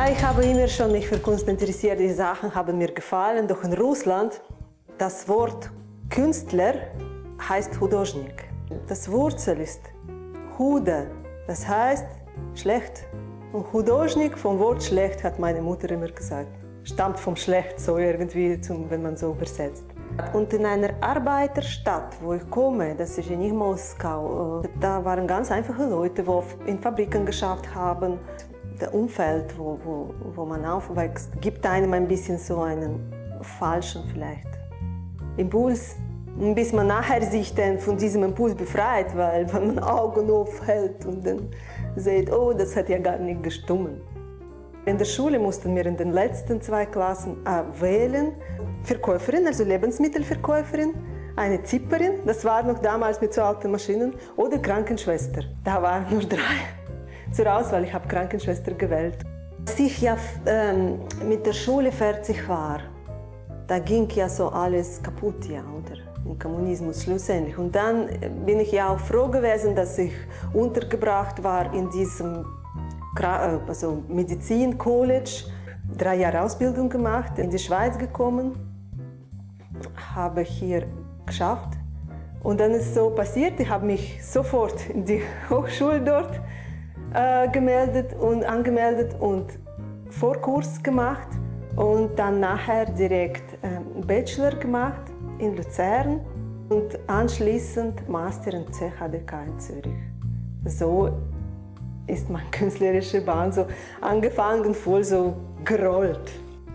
Ja, ich habe immer schon mich für Kunst interessiert. Die Sachen haben mir gefallen. Doch in Russland, das Wort Künstler heißt Hudожник. Das Wurzel ist Hude, das heißt schlecht. Und Hudожник vom Wort schlecht hat meine Mutter immer gesagt. Stammt vom Schlecht, so irgendwie, wenn man so übersetzt. Und in einer Arbeiterstadt, wo ich komme, das ist nicht Moskau, äh, da waren ganz einfache Leute, die in Fabriken geschafft haben. Das Umfeld, wo, wo, wo man aufwächst, gibt einem ein bisschen so einen falschen vielleicht Impuls, bis man nachher sich dann von diesem Impuls befreit, weil wenn man Augen aufhält und dann sieht, oh, das hat ja gar nicht gestummen. In der Schule mussten wir in den letzten zwei Klassen äh, wählen, Verkäuferin, also Lebensmittelverkäuferin, eine Zipperin, das war noch damals mit so alten Maschinen, oder Krankenschwester. Da waren nur drei zur Auswahl. Ich habe Krankenschwester gewählt. Als ich ja ähm, mit der Schule fertig war, da ging ja so alles kaputt, ja, oder? Im Kommunismus schlussendlich. Und dann bin ich ja auch froh gewesen, dass ich untergebracht war in diesem äh, also Medizin College, drei Jahre Ausbildung gemacht, in die Schweiz gekommen, habe hier geschafft. Und dann ist so passiert, ich habe mich sofort in die Hochschule dort äh, gemeldet und angemeldet und Vorkurs gemacht und dann nachher direkt äh, Bachelor gemacht in Luzern und anschließend Master in CHDK in Zürich. So ist mein künstlerische Bahn so angefangen, voll so gerollt.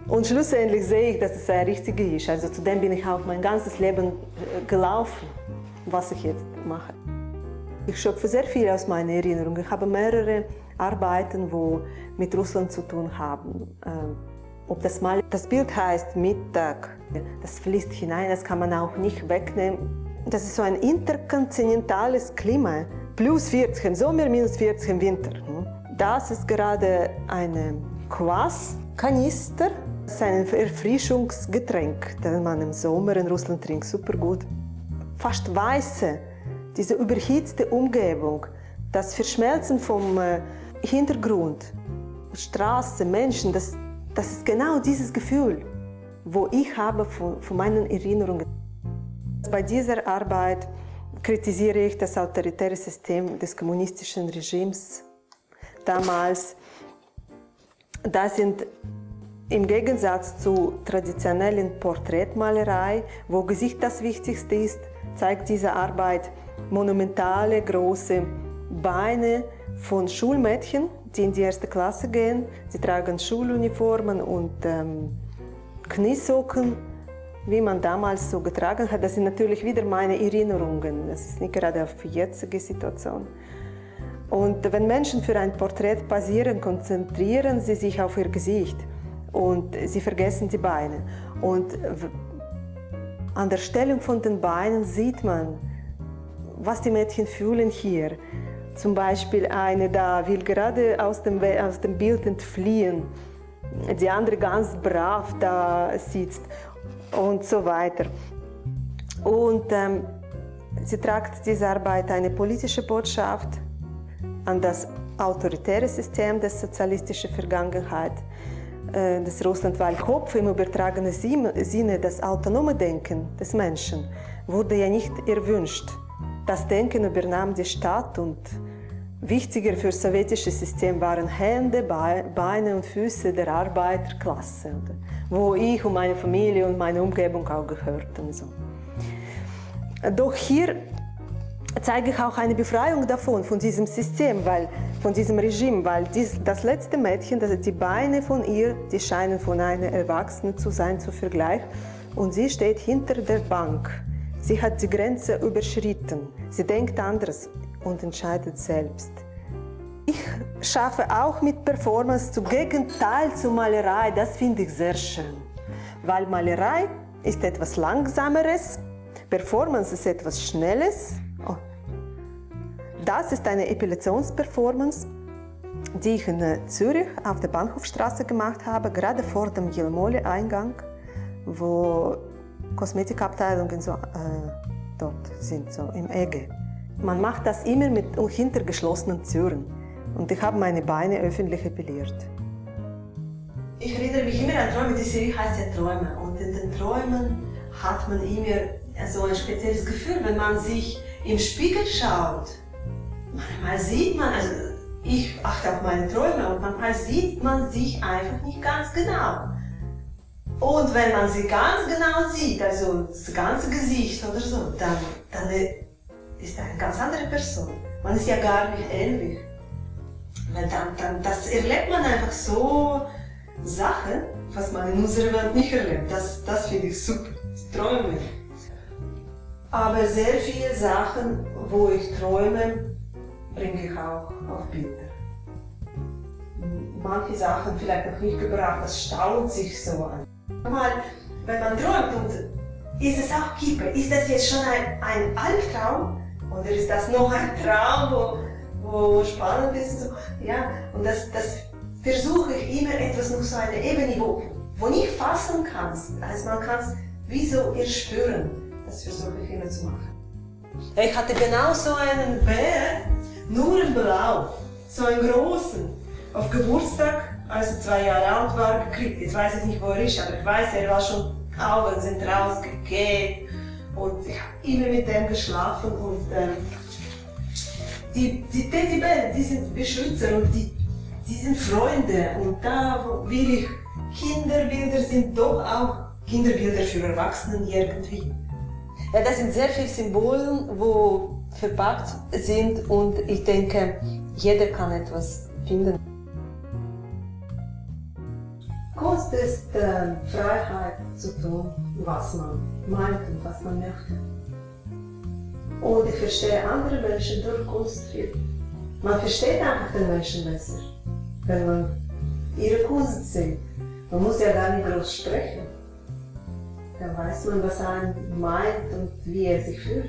Und schlussendlich sehe ich, dass es das Richtige ist. Also zu dem bin ich auch mein ganzes Leben äh, gelaufen, was ich jetzt mache. Ich schöpfe sehr viel aus meiner Erinnerung. Ich habe mehrere Arbeiten, die mit Russland zu tun haben. Ähm, ob das mal das Bild heißt Mittag, das fließt hinein, das kann man auch nicht wegnehmen. Das ist so ein interkontinentales Klima. Plus 40 im Sommer, minus 40 im Winter. Hm? Das ist gerade ein Quass-Kanister. Das ist ein Erfrischungsgetränk, das man im Sommer in Russland trinkt. Super gut. Fast weiße, diese überhitzte Umgebung, das Verschmelzen vom äh, Hintergrund, Straße, Menschen, das das ist genau dieses Gefühl, wo ich habe von, von meinen Erinnerungen. Bei dieser Arbeit kritisiere ich das autoritäre System des kommunistischen Regimes damals. Das sind im Gegensatz zu traditionellen Porträtmalerei, wo Gesicht das Wichtigste ist, zeigt diese Arbeit monumentale, große Beine von Schulmädchen, die in die erste Klasse gehen. Sie tragen Schuluniformen und ähm, Kniesocken, wie man damals so getragen hat. Das sind natürlich wieder meine Erinnerungen. Das ist nicht gerade auf die jetzige Situation. Und wenn Menschen für ein Porträt passieren, konzentrieren sie sich auf ihr Gesicht und sie vergessen die Beine. Und an der Stellung von den Beinen sieht man, was die Mädchen fühlen hier. Zum Beispiel eine da will gerade aus dem, aus dem Bild entfliehen, die andere ganz brav da sitzt und so weiter. Und ähm, sie tragt diese Arbeit eine politische Botschaft an das autoritäre System der sozialistischen Vergangenheit äh, des Russland, weil Kopf im übertragenen Sinne das autonome Denken des Menschen wurde ja nicht erwünscht. Das Denken übernahm die Stadt und wichtiger für das sowjetische System waren Hände, Beine und Füße der Arbeiterklasse, wo ich und meine Familie und meine Umgebung auch gehörten. Doch hier zeige ich auch eine Befreiung davon, von diesem System, weil, von diesem Regime, weil dies, das letzte Mädchen, das, die Beine von ihr, die scheinen von einer Erwachsenen zu sein, zu Vergleich, und sie steht hinter der Bank. Sie hat die Grenze überschritten. Sie denkt anders und entscheidet selbst. Ich schaffe auch mit Performance zu Gegenteil zur Malerei. Das finde ich sehr schön. Weil Malerei ist etwas Langsameres, Performance ist etwas Schnelles. Oh. Das ist eine Epilationsperformance, die ich in äh, Zürich auf der Bahnhofstraße gemacht habe, gerade vor dem Gilmole-Eingang, wo Kosmetikabteilungen so, äh, dort sind, so im Ege. Man macht das immer mit hinter geschlossenen Türen. Und ich habe meine Beine öffentlich epiliert. Ich erinnere mich immer an Träume, die Serie heißt ja Träume. Und in den Träumen hat man immer so ein spezielles Gefühl, wenn man sich im Spiegel schaut. Manchmal sieht man, also ich achte auf meine Träume und manchmal sieht man sich einfach nicht ganz genau. Und wenn man sie ganz genau sieht, also das ganze Gesicht oder so, dann, dann ist eine ganz andere Person. Man ist ja gar nicht ähnlich. Weil dann, dann, das erlebt man einfach so Sachen, was man in unserer Welt nicht erlebt. Das, das finde ich super. Ich träume. Aber sehr viele Sachen, wo ich träume, bringe ich auch auf Bilder. Manche Sachen vielleicht noch nicht gebracht, das staut sich so an. Mal, wenn man träumt und ist es auch Kippe, ist das jetzt schon ein, ein Albtraum oder ist das noch ein Traum, wo, wo spannend ist? Und so? Ja, und das, das versuche ich immer etwas noch so eine Ebene, wo, wo nicht fassen kannst. Also man kann es wie so erspüren. Das versuche ich immer zu machen. Ich hatte genau so einen Bär, nur in Blau, so einen großen, auf Geburtstag, als er zwei Jahre alt war, gekriegt. Jetzt weiß ich nicht, wo er ist, aber ich weiß, er war schon, Augen sind rausgekehrt und ich habe immer mit dem geschlafen und ähm, die, die Teddybären, die sind Beschützer und die, die sind Freunde und da will ich, Kinderbilder sind doch auch Kinderbilder für Erwachsene irgendwie. Ja, das sind sehr viele Symbole, wo verpackt sind und ich denke, jeder kann etwas finden. Kunst ist äh, Freiheit zu tun, was man meint und was man möchte. Und ich verstehe andere Menschen durch Kunst viel. Man versteht einfach den Menschen besser, wenn man ihre Kunst sieht. Man muss ja gar nicht groß sprechen. Dann weiß man, was er meint und wie er sich fühlt.